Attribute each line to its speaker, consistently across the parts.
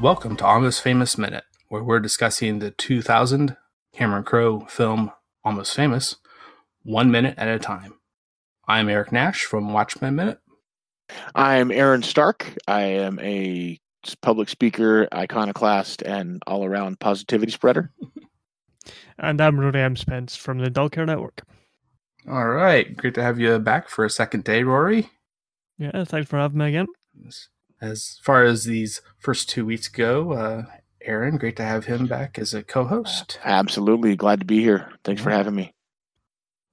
Speaker 1: Welcome to Almost Famous Minute, where we're discussing the 2000 Cameron Crowe film Almost Famous, one minute at a time. I'm Eric Nash from Watchmen Minute.
Speaker 2: I'm Aaron Stark. I am a public speaker, iconoclast, and all around positivity spreader.
Speaker 3: And I'm Rory M. Spence from the Dog Care Network.
Speaker 1: All right. Great to have you back for a second day, Rory.
Speaker 3: Yeah, thanks for having me again.
Speaker 1: As far as these first two weeks go, uh, Aaron, great to have him back as a co host.
Speaker 2: Absolutely. Glad to be here. Thanks for having me.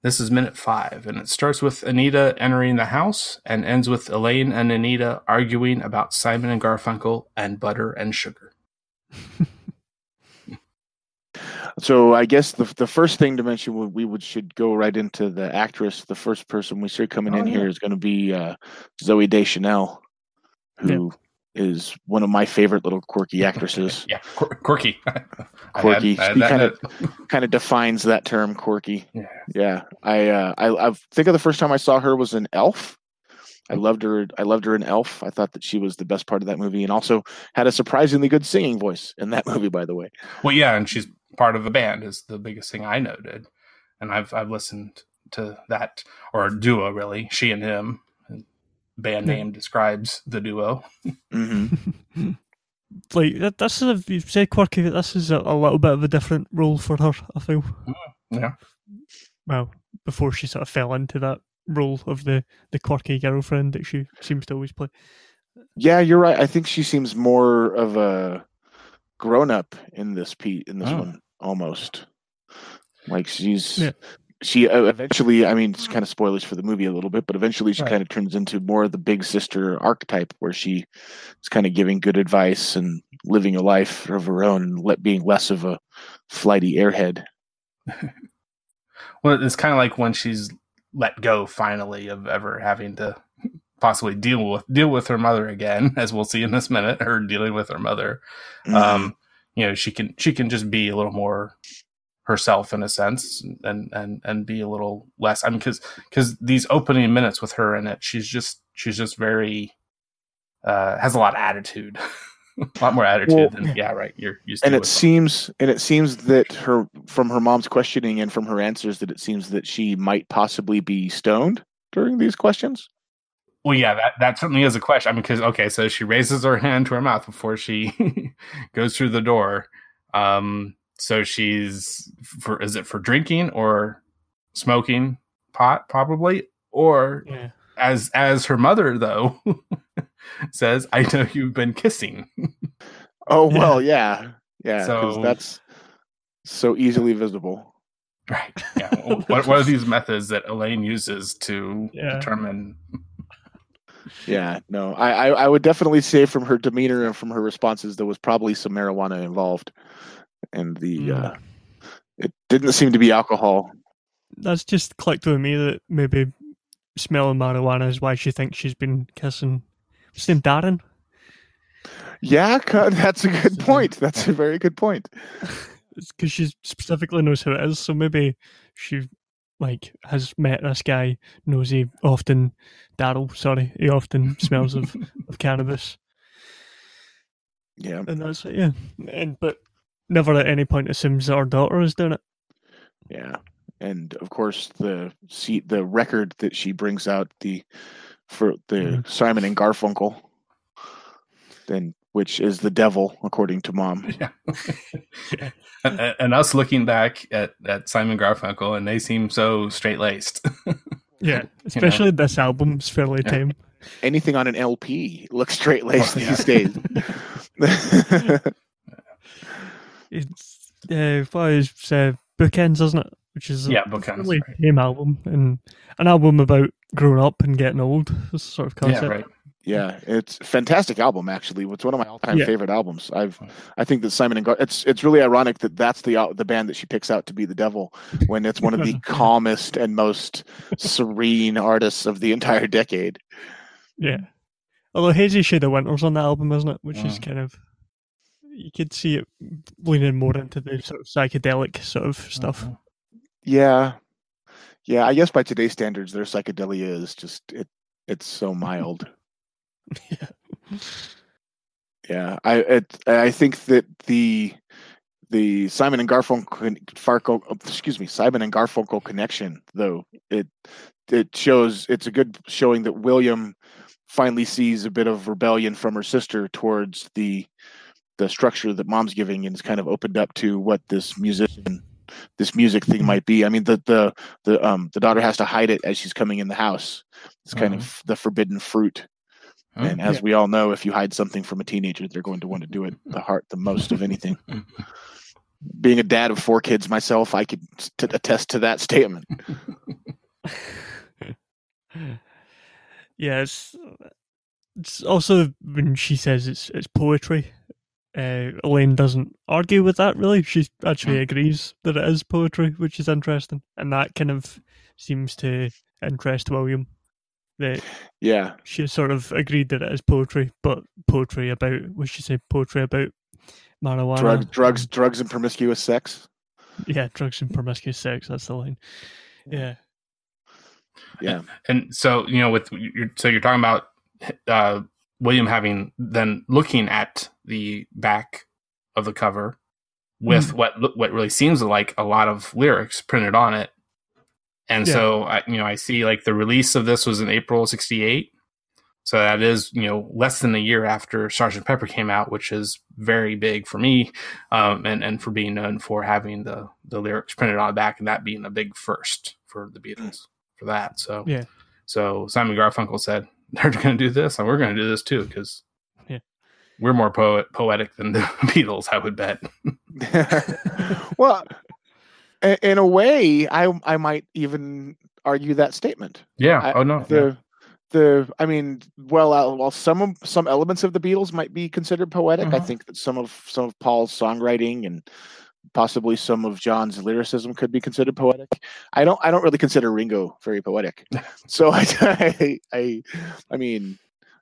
Speaker 1: This is minute five, and it starts with Anita entering the house and ends with Elaine and Anita arguing about Simon and Garfunkel and butter and sugar.
Speaker 2: So I guess the the first thing to mention we would should go right into the actress. The first person we see coming
Speaker 1: Oh,
Speaker 2: in
Speaker 1: yeah.
Speaker 2: here is going to be uh, Zooey Deschanel, who is one of my favorite little quirky actresses.
Speaker 1: Yeah, quir- quirky. I had-
Speaker 2: Quirky.
Speaker 1: I had
Speaker 2: He kinda- kind of defines that term, quirky.
Speaker 1: Yeah.
Speaker 2: Yeah, I uh, I I think of the first time I saw her was in Elf. I
Speaker 1: Mm.
Speaker 2: loved her. I loved her in Elf. I thought that she was the best part of that movie, and also had a surprisingly good singing voice in that movie. By the way,
Speaker 1: Well, yeah, and she's part of the band is the biggest thing I noted, and I've I've listened to that or duo really, she and him. Band
Speaker 3: Yeah.
Speaker 1: name describes the duo.
Speaker 2: hmm
Speaker 3: like th- this is a, you said quirky, this is a, a little bit of a different role for her. I feel.
Speaker 1: Yeah.
Speaker 3: Well, before she sort of fell into that role of the the quirky girlfriend that she seems to always play.
Speaker 2: yeah, you're right. I think she seems more of a grown up in this Pete in this
Speaker 1: Oh.
Speaker 2: one almost. Like she's
Speaker 3: Yeah.
Speaker 2: She uh, eventually. I mean, it's kind of spoilers for the movie a little bit, but eventually she
Speaker 1: Right.
Speaker 2: kind of turns into more of the big sister archetype, where she is kind of giving good advice and living a life of her own, and let being less of a flighty airhead.
Speaker 1: Well, it's kind of like when she's let go finally of ever having to possibly deal with deal with her mother again, as we'll see in this minute. Her dealing with her mother.
Speaker 2: Mm-hmm.
Speaker 1: Um, you know, she can she can just be a little more herself in a sense, and and and be a little less. I mean, because because these opening minutes with her in it, she's just she's just very uh has a lot of attitude. a lot more attitude
Speaker 2: Well,
Speaker 1: than yeah, right. You're used to
Speaker 2: and it
Speaker 1: them.
Speaker 2: seems and it seems that her from her mom's questioning and from her answers that it seems that she might possibly be stoned during these questions.
Speaker 1: Well, yeah, that, that certainly is a question. I mean, because okay, so she raises her hand to her mouth before she goes through the door. Um, so she's for is it for drinking or smoking pot, probably, or
Speaker 3: Yeah.
Speaker 1: as as her mother though says, "I know you've been kissing."
Speaker 2: Oh well, yeah, yeah,
Speaker 1: So-
Speaker 2: that's so easily visible.
Speaker 1: right? Yeah. What what are these methods that Elaine uses to
Speaker 3: Yeah.
Speaker 1: determine?
Speaker 2: Yeah, no, I, I I would definitely say from her demeanor and from her responses there was probably some marijuana involved, and the
Speaker 3: Mm.
Speaker 2: uh, it didn't seem to be alcohol.
Speaker 3: That's just clicked with me that maybe smelling marijuana is why she thinks she's been kissing. What's his name? Darren.
Speaker 2: Yeah, that's a good point. That's a very good point.
Speaker 3: because she specifically knows who it is. So maybe she like has met this guy, knows he often Daryl, sorry, he often smells of, of cannabis,
Speaker 2: Yeah,
Speaker 3: and that's it. Yeah, and but never at any point assumes that her daughter is doing it.
Speaker 2: Yeah, and of course the seat, the record that she brings out the for the
Speaker 3: Mhm.
Speaker 2: Simon and Garfunkel, then which is the devil according to mom.
Speaker 1: Yeah. and, and us looking back at, at Simon Garfunkel, and they seem so straight laced.
Speaker 3: Yeah, especially this album's fairly
Speaker 1: Yeah.
Speaker 3: tame.
Speaker 2: Anything on an LP looks straight laced
Speaker 1: Oh, yeah.
Speaker 2: these days.
Speaker 3: It's uh, what is uh, bookends, isn't it? Which is a
Speaker 1: Yeah, Bookends,
Speaker 3: fairly
Speaker 1: right.
Speaker 3: tame album and an album about growing up and getting old. Sort of concept.
Speaker 1: yeah, right.
Speaker 2: yeah, it's a fantastic album. Actually, it's one of my all-time
Speaker 3: Yeah.
Speaker 2: favorite albums. I've, I think that Simon and Gar. It's it's really ironic that that's the al- the band that she picks out to be the devil when it's one of the calmest and most serene artists of the entire decade.
Speaker 3: Yeah. Although Hazy Shade of Winter's on that album, isn't it? Which is
Speaker 1: Mm.
Speaker 3: kind of you could see it leaning more into the sort of psychedelic sort of stuff.
Speaker 1: Mhm.
Speaker 2: Yeah, yeah. I guess by today's standards, their psychedelia is just it. It's so mild.
Speaker 3: yeah.
Speaker 2: Yeah, I it, I think that the the Simon and Garfunkel, Farco, excuse me, Simon and Garfunkel connection, though it it shows it's a good showing that William finally sees a bit of rebellion from her sister towards the the structure that mom's giving and is kind of opened up to what this musician this music thing might be. I mean the the the um the daughter has to hide it as she's coming in the house. It's kind
Speaker 1: Mhm.
Speaker 2: of the forbidden fruit.
Speaker 1: Oh,
Speaker 2: And as we all know, if you hide something from a teenager, they're going to want to do it the heart the most of anything. Being a dad of four kids myself, I could t- attest to that statement.
Speaker 3: yeah, it's, it's also when she says it's it's poetry. Uh, Elaine doesn't argue with that really. She actually agrees that it is poetry, which is interesting, and that kind of seems to interest William. That
Speaker 2: Yeah,
Speaker 3: she sort of agreed that it is poetry, but poetry about what she said, poetry about marijuana,
Speaker 2: drug, drugs,
Speaker 3: and-
Speaker 2: drugs, and promiscuous sex.
Speaker 3: yeah, drugs and promiscuous sex. That's the line. Yeah,
Speaker 2: Yeah,
Speaker 1: and so you know with you're, so you're talking about uh william having then looking at the back of the cover with what what really seems like a lot of lyrics printed on it and
Speaker 3: Yeah.
Speaker 1: so I, you know i see like the release of this was in april 68 so that is you know less than a year after sergeant pepper came out which is very big for me um, and and for being known for having the the lyrics printed on the back and that being a big first for the beatles for that so
Speaker 3: Yeah.
Speaker 1: so Simon Garfunkel said, "They're going to do this, and we're going to do this too, because
Speaker 3: Yeah.
Speaker 1: we're more poet poetic than the Beatles, I would bet."
Speaker 2: well, in a way, I I might even argue that statement.
Speaker 1: Yeah.
Speaker 2: I-
Speaker 1: oh no.
Speaker 2: The the I mean, well, uh, while some some elements of the Beatles might be considered poetic, I
Speaker 1: Mhm.
Speaker 2: think that some of some of Paul's songwriting and possibly some of John's lyricism could be considered poetic. I don't I don't really consider Ringo very poetic. so I, I I I mean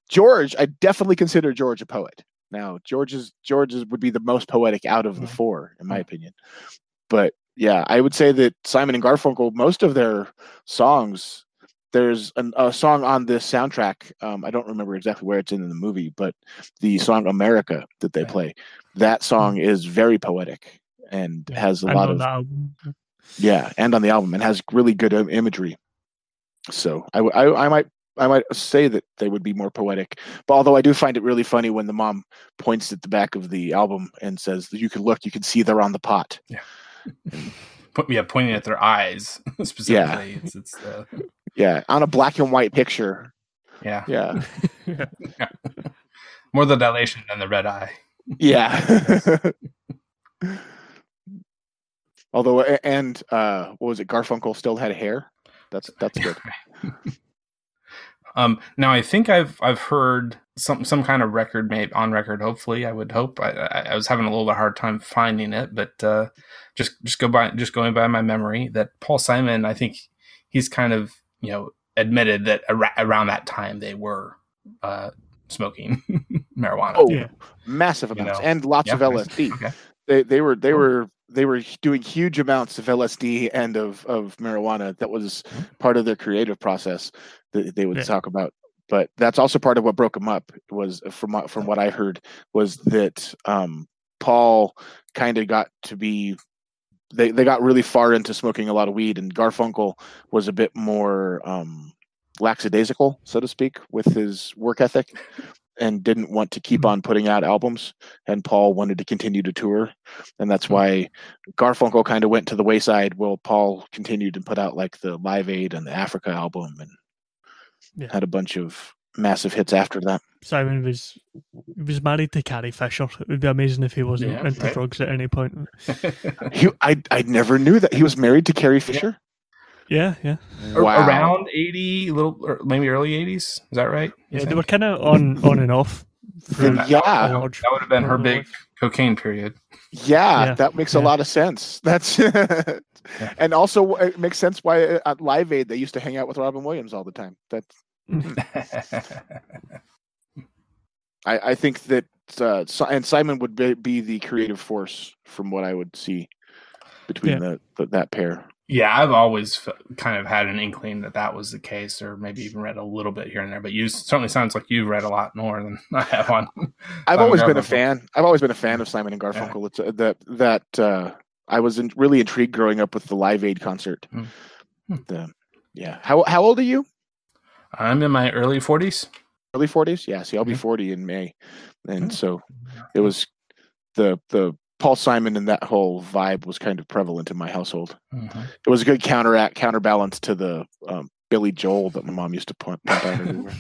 Speaker 2: George, I definitely consider George a poet. Now George's George's would be the most poetic out of the
Speaker 3: Mhm.
Speaker 2: four, in my opinion. But yeah, I would say that Simon and Garfunkel, most of their songs, there's an, a song on this soundtrack. Um, I don't remember exactly where it's in the movie, but the song "America" that they play, that song is very poetic and
Speaker 3: Yeah.
Speaker 2: has a
Speaker 3: and
Speaker 2: lot of
Speaker 3: the album.
Speaker 2: yeah, and on the album, and has really good imagery. So I, w- I, I might, I might say that they would be more poetic. But although I do find it really funny when the mom points at the back of the album and says, "You can look, you can see they're on the pot."
Speaker 1: Put, yeah, pointing at their eyes specifically. It's it's uh,
Speaker 2: Yeah, on a black and white picture.
Speaker 1: yeah,
Speaker 2: Yeah,
Speaker 1: more the dilation than the red eye.
Speaker 2: yeah. Although, and uh, what was it? Garfunkel still had hair. That's that's good.
Speaker 1: Um, now I think I've I've heard some some kind of record made on record. Hopefully, I would hope. I, I, I was having a little bit hard time finding it, but uh, just just go by just going by my memory that Paul Simon. I think he's kind of you know admitted that ar- around that time they were uh, smoking marijuana.
Speaker 2: Oh,
Speaker 3: Yeah.
Speaker 2: massive
Speaker 1: You
Speaker 2: amounts
Speaker 1: know.
Speaker 2: and lots
Speaker 1: Yeah,
Speaker 2: of. LSD.
Speaker 1: Okay.
Speaker 2: They they were they were they were doing huge amounts of LSD and of of marijuana. That was part of their creative process that they would
Speaker 3: Yeah.
Speaker 2: talk about. But that's also part of what broke them up. Was from what- from what I heard was that um, Paul kind of got to be. They, they got really far into smoking a lot of weed, and Garfunkel was a bit more um, lackadaisical, so to speak, with his work ethic, and didn't want to keep mm-hmm. on putting out albums. And Paul wanted to continue to tour, and that's mm-hmm. why Garfunkel kind of went to the wayside. While Paul continued to put out like the Live Aid and the Africa album, and
Speaker 3: Yeah.
Speaker 2: had a bunch of massive hits after that.
Speaker 3: Simon was he was married to Carrie Fisher. It would be amazing if he wasn't
Speaker 1: Yeah,
Speaker 3: into
Speaker 1: right.
Speaker 3: drugs at any point.
Speaker 2: He, I, I never knew that he was married to Carrie Fisher.
Speaker 3: Yeah, yeah,
Speaker 1: Ar- Around eighty, little or maybe early eighties. Is that right? you
Speaker 3: yeah. They were kind of on on and off. for
Speaker 2: yeah,
Speaker 3: a
Speaker 1: That would have been her big cocaine period.
Speaker 2: yeah,
Speaker 3: Yeah,
Speaker 2: that makes a lot of sense. That's and also it makes sense why uh, at Live Aid they used to hang out with Robin Williams all the time. That I, I think that uh, and Simon would be, be the creative force from what I would see between
Speaker 3: Yeah.
Speaker 2: the, the that pair.
Speaker 1: Yeah, I've always f- kind of had an inkling that that was the case, or maybe even read a little bit here and there. But you certainly sounds like you've read a lot more than I have on.
Speaker 2: I've always been a fan. I've always been a fan of Simon and Garfunkel. It's uh, that that uh, I was in, really intrigued growing up with the Live Aid concert.
Speaker 1: Hmm. Hmm.
Speaker 2: The yeah. How how old are you?
Speaker 1: I'm in my early 40s.
Speaker 2: Early forties? Yeah. See, I'll be
Speaker 1: Mhm.
Speaker 2: forty in May, and
Speaker 1: Hmm.
Speaker 2: so it was the the Paul Simon and that whole vibe was kind of prevalent in my household.
Speaker 1: Mhm.
Speaker 2: It was a good counteract counterbalance to the um, Billy Joel that my mom used to point, point out everywhere.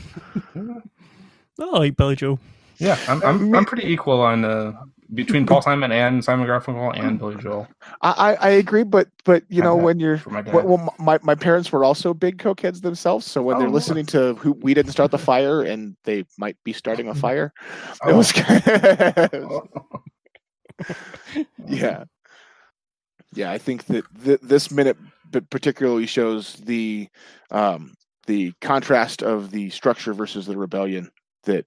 Speaker 3: I like Billy Joel.
Speaker 1: Yeah, I'm, I'm, I'm pretty equal on uh, between Paul Simon and Simon Garfunkel and Billy Joel
Speaker 2: I, I I agree, but but you know when you're
Speaker 1: my.
Speaker 2: Well, well, my, my parents were also big cokeheads themselves, so when
Speaker 1: Oh,
Speaker 2: they're listening to who we didn't start the fire and they might be starting a fire, it
Speaker 1: Oh.
Speaker 2: was
Speaker 1: Oh.
Speaker 2: yeah, yeah. I think that th- this minute p- particularly shows the um, the contrast of the structure versus the rebellion that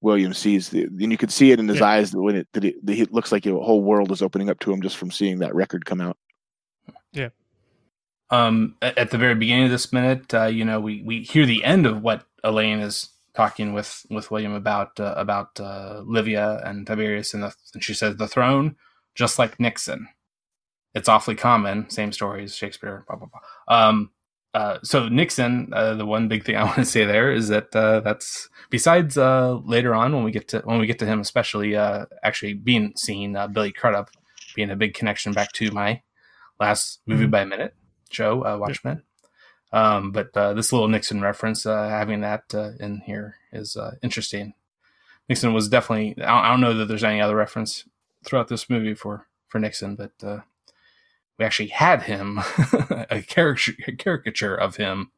Speaker 2: William sees, The- and you can see it in his
Speaker 3: Yeah.
Speaker 2: eyes that when it that it, that it looks like the whole world is opening up to him just from seeing that record come out.
Speaker 1: Yeah. Um, at the very beginning of this minute, uh, you know, we, we hear the end of what Elaine is talking with, with William about uh, about uh, Livia and Tiberius, and, the, and she says the throne, just like Nixon. It's awfully common. Same stories, Shakespeare. Blah blah blah. Um, uh, so Nixon, uh, the one big thing I want to say there is that uh, that's besides uh, later on when we get to when we get to him, especially uh, actually being seen uh, Billy Crudup being a big connection back to my last movie
Speaker 3: Mhm.
Speaker 1: by minute show, uh, Watchmen. Um, but uh, this little Nixon reference, uh, having that uh, in here is uh, interesting. Nixon was definitely. I don't, I don't know that there's any other reference throughout this movie for for Nixon, but uh, we actually had him a caricature a caricature of him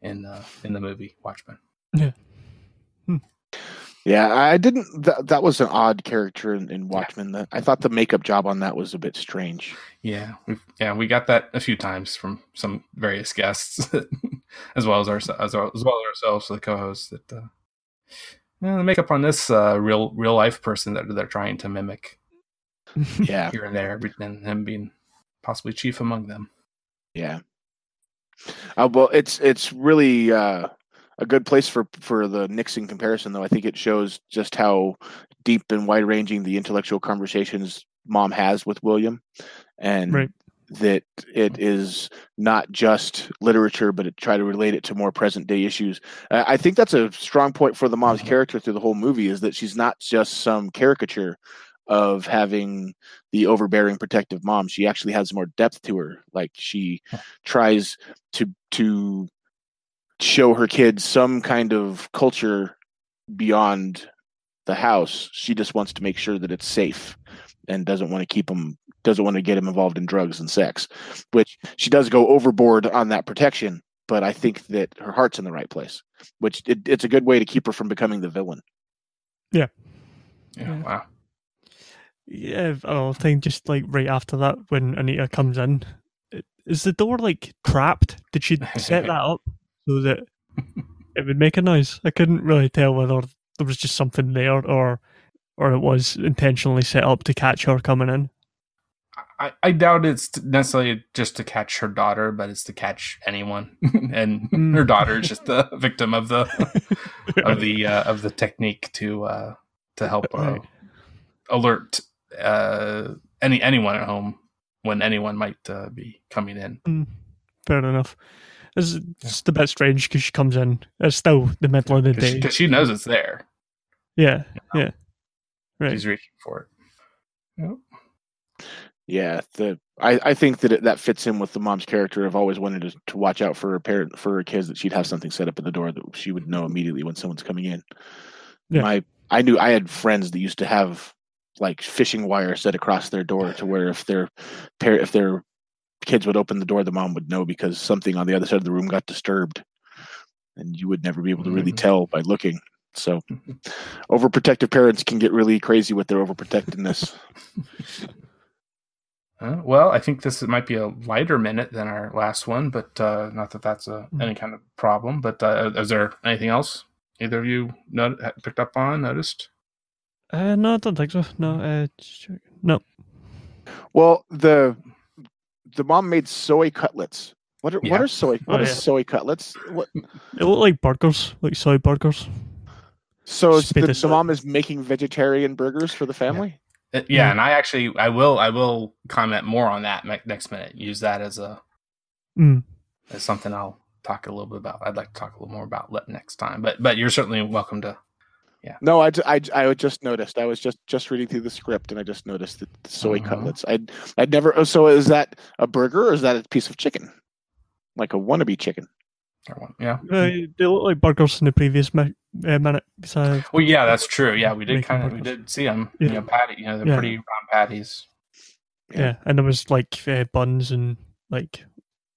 Speaker 1: in uh, in the movie Watchmen.
Speaker 2: Yeah, I didn't. That, that was an odd character in, in Watchmen. That I thought the makeup job on that was a bit strange.
Speaker 1: Yeah, we've, yeah, we got that a few times from some various guests, as well as our as well as, well as ourselves, the co-hosts. That uh, yeah, the makeup on this uh, real real life person that they're trying to mimic
Speaker 2: Yeah,
Speaker 1: here and there, and him being possibly chief among them.
Speaker 2: yeah. Uh, well, it's it's really uh, a good place for for the Nixon comparison, though. I think it shows just how deep and wide ranging the intellectual conversations mom has with William, and
Speaker 3: Right.
Speaker 2: that it is not just literature, but it try to relate it to more present day issues. Uh, I think that's a strong point for the mom's
Speaker 1: Mhm.
Speaker 2: character through the whole movie is that she's not just some caricature of having the overbearing protective mom. She actually has more depth to her. Like she tries to to show her kids some kind of culture beyond the house. She just wants to make sure that it's safe and doesn't want to keep them doesn't want to get him involved in drugs and sex, which she does go overboard on that protection. But I think that her heart's in the right place, which it, it's a good way to keep her from becoming the villain.
Speaker 1: Yeah,
Speaker 3: Yeah.
Speaker 1: wow.
Speaker 3: Yeah, I don't think just like right after that when Anita comes in, is the door like trapped? Did she set that up so that it would make a noise? I couldn't really tell whether there was just something there or or it was intentionally set up to catch her coming in.
Speaker 1: I, I doubt it's necessarily just to catch her daughter, but it's to catch anyone, and
Speaker 3: Mm.
Speaker 1: her daughter is just the victim of the of the uh, of the technique to uh, to help uh, alert uh, any anyone at home when anyone might uh, be coming in.
Speaker 3: Fair enough. It's just a bit strange because she comes in. It's still the middle of the
Speaker 1: because
Speaker 3: day.
Speaker 1: she, 'cause she knows it's there.
Speaker 3: yeah, yeah. Right.
Speaker 1: She's reaching for it. Yep.
Speaker 2: Yeah, the I, I think that it, that fits in with the mom's character. I've always wanted to, to watch out for her parent for her kids that she'd have something set up at the door that she would know immediately when someone's coming in.
Speaker 3: Yeah.
Speaker 2: My I knew I had friends that used to have like fishing wire set across their door to where if their parent if their kids would open the door, the mom would know because something on the other side of the room got disturbed, and you would never be able to really
Speaker 1: Mhm.
Speaker 2: tell by looking. So, overprotective parents can get really crazy with their overprotectiveness.
Speaker 1: Uh, well, I think this might be a lighter minute than our last one, but uh, not that that's a, any kind of problem. But uh, is there anything else either of you not- picked up on, noticed?
Speaker 3: Uh, no, I don't think so. No, uh, no.
Speaker 2: Well, the the mom made soy cutlets. What are
Speaker 1: Yeah.
Speaker 2: what are soy what
Speaker 3: Oh,
Speaker 2: is
Speaker 3: yeah.
Speaker 2: soy cutlets? What
Speaker 3: They look like burgers, like soy burgers.
Speaker 2: so
Speaker 3: Just
Speaker 2: the, the mom is making vegetarian burgers for the family?
Speaker 1: Uh, yeah,
Speaker 3: Yeah.
Speaker 1: and I actually I will I will comment more on that next minute. Use that as a
Speaker 3: Mm.
Speaker 1: as something I'll talk a little bit about. I'd like to talk a little more about le- next time. But but you're certainly welcome to.
Speaker 2: No, I, ju- I, I just noticed. I was just just reading through the script and I just noticed that the soy
Speaker 1: Uh-huh.
Speaker 2: cutlets. I'd I'd never. Oh, so is that a burger or is that a piece of chicken, like a wannabe chicken?
Speaker 1: Yeah.
Speaker 3: Uh, they look like burgers in the previous mi- uh, minute. So
Speaker 1: Well, yeah, that's true. Yeah, we did kind of we did see them. You know, patty. You know, they're
Speaker 3: Yeah.
Speaker 1: pretty round patties.
Speaker 2: Yeah.
Speaker 3: yeah. and there was like uh, buns and like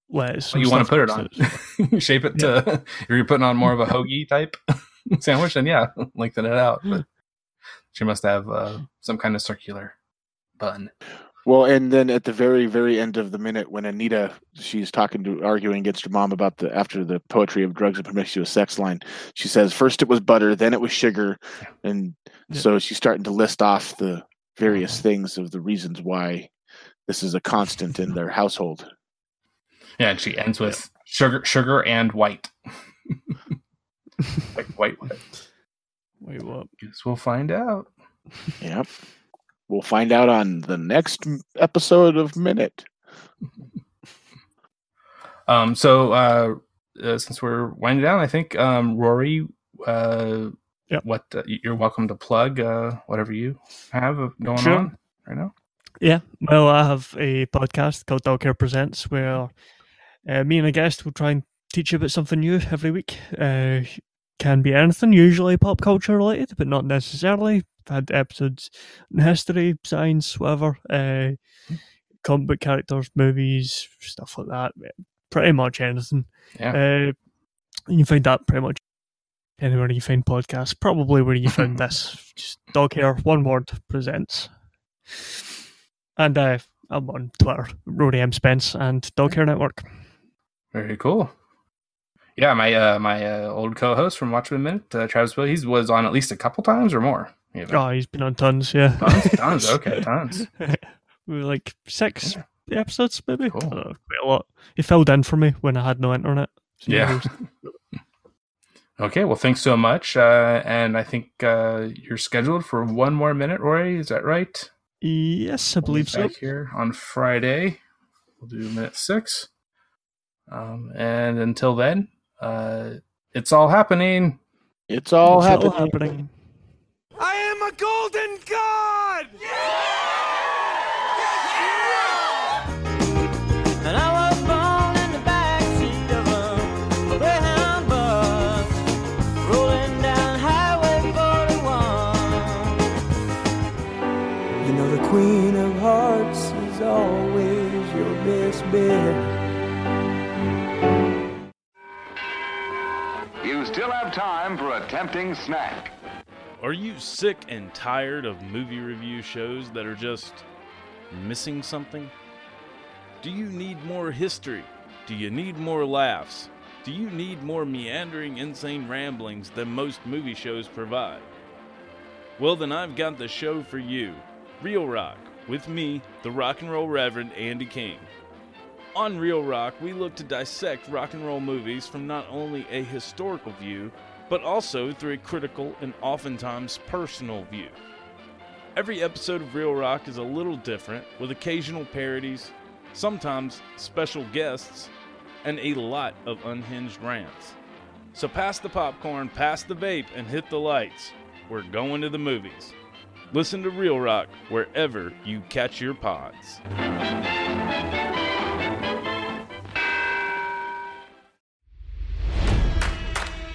Speaker 3: lettuce.
Speaker 1: What
Speaker 3: and
Speaker 1: you want to put it on? Shape it to. If you're putting on more of a hoagie type sandwich, then yeah, lengthen it out. But she must have uh, some kind of circular bun.
Speaker 2: Well, and then at the very, very end of the minute, when Anita she's talking to arguing against her mom about the after the poetry of drugs and promiscuous sex line, she says first it was butter, then it was sugar, and
Speaker 3: Yeah.
Speaker 2: so she's starting to list off the various things of the reasons why this is a constant in their household.
Speaker 1: Yeah, and she ends with sugar, sugar and white. like white. white.
Speaker 3: Wait, what?
Speaker 1: Guess we'll find out.
Speaker 2: Yep. We'll find out on the next episode of Minute.
Speaker 1: Um, so uh, uh, since we're winding down, I think um, Rory, uh,
Speaker 3: Yep.
Speaker 1: what uh, you're welcome to plug uh, whatever you have going
Speaker 3: Sure.
Speaker 1: on right now.
Speaker 3: Yeah, well, I have a podcast called Dog Care Presents where uh, me and a guest will try and teach you about something new every week. Uh, can be anything, usually pop culture related, but not necessarily. I've had episodes in history, science, whatever, uh, comic book characters, movies, stuff like that. Pretty much anything.
Speaker 1: Yeah.
Speaker 3: Uh, you can find that pretty much anywhere you find podcasts. Probably where you found this. Just Dog Hair, one word, presents. And uh, I'm on Twitter, Rory M. Spence, and Dog Hair Network.
Speaker 1: Very cool. Yeah, my uh, my uh, old co-host from Watch Minute, uh, Travis Bill, he was on at least a couple times or more. even.
Speaker 3: Oh, he's been on tons, yeah.
Speaker 1: Tons, tons. Okay, tons.
Speaker 3: we were like six episodes, maybe.
Speaker 1: Cool.
Speaker 3: I don't know, quite a lot. He filled in for me when I had no internet. So
Speaker 1: Yeah. Okay, well, thanks so much. Uh, and I think uh, you're scheduled for one more minute, Rory. Is that right?
Speaker 3: Yes, I believe so.
Speaker 1: Back here on Friday, we'll do minute six. Um, and until then, uh, it's all happening.
Speaker 2: It's all
Speaker 3: It's
Speaker 2: happening.
Speaker 3: happening.
Speaker 4: I am a golden god!
Speaker 5: And I was born in the backseat of a Greyhound bus, rolling down Highway 41. You know the Queen of Hearts is always your best bet.
Speaker 6: Tempting snack.
Speaker 7: Are you sick and tired of movie review shows that are just missing something? Do you need more history? Do you need more laughs? Do you need more meandering, insane ramblings than most movie shows provide? Well, then I've got the show for you Real Rock, with me, the rock and roll Reverend Andy King. On Real Rock, we look to dissect rock and roll movies from not only a historical view, but also through a critical and oftentimes personal view. Every episode of Real Rock is a little different, with occasional parodies, sometimes special guests, and a lot of unhinged rants. So pass the popcorn, pass the vape, and hit the lights. We're going to the movies. Listen to Real Rock wherever you catch your pods.